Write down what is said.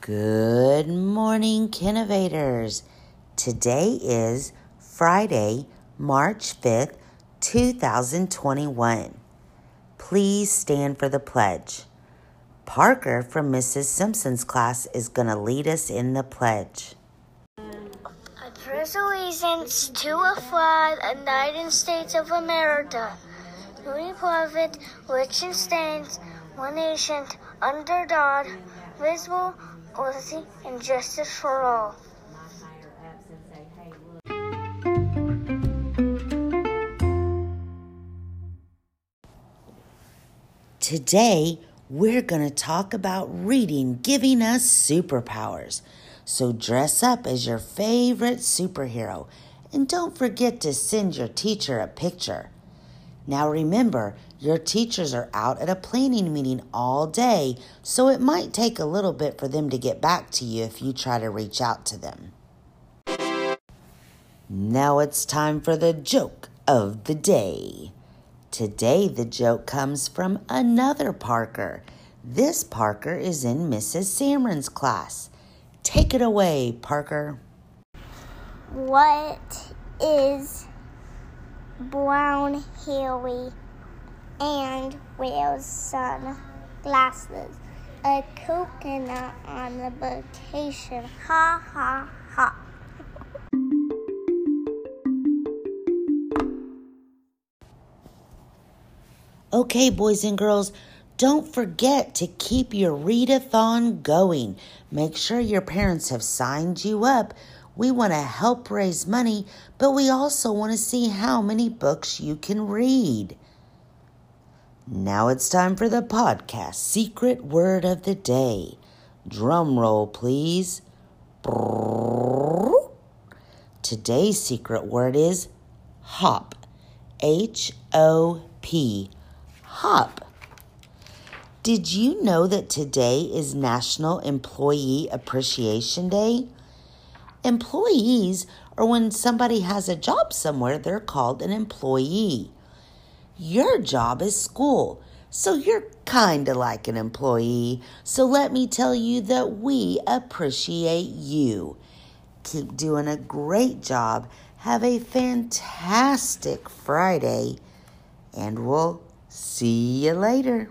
Good morning, Kinnovators. Today is Friday, March 5th, 2021. Please stand for the pledge. Parker from Mrs. Simpson's class is going to lead us in the pledge. I pledge allegiance to a flag of United States of America, to republic which stands one nation under God, visible, liberty, and justice for all. Today, we're going to talk about reading giving us superpowers. So dress up as your favorite superhero and don't forget to send your teacher a picture. Now remember, your teachers are out at a planning meeting all day, so it might take a little bit for them to get back to you if you try to reach out to them. Now it's time for the joke of the day. Today, the joke comes from another Parker. This Parker is in Mrs. Samron's class. Take it away, Parker. What is brown, hairy, and wears sunglasses? A coconut on the vacation. Ha ha ha. Okay, boys and girls, don't forget to keep your readathon going. Make sure your parents have signed you up. We want to help raise money, but we also want to see how many books you can read. Now it's time for the podcast secret word of the day. Drum roll, please. Today's secret word is hop. H O P hop. Did you know that today is National Employee Appreciation Day? Employees are when somebody has a job somewhere, they're called an employee. Your job is school, so you're kind of like an employee. So let me tell you that we appreciate you. Keep doing a great job. Have a fantastic Friday, and we'll See you later.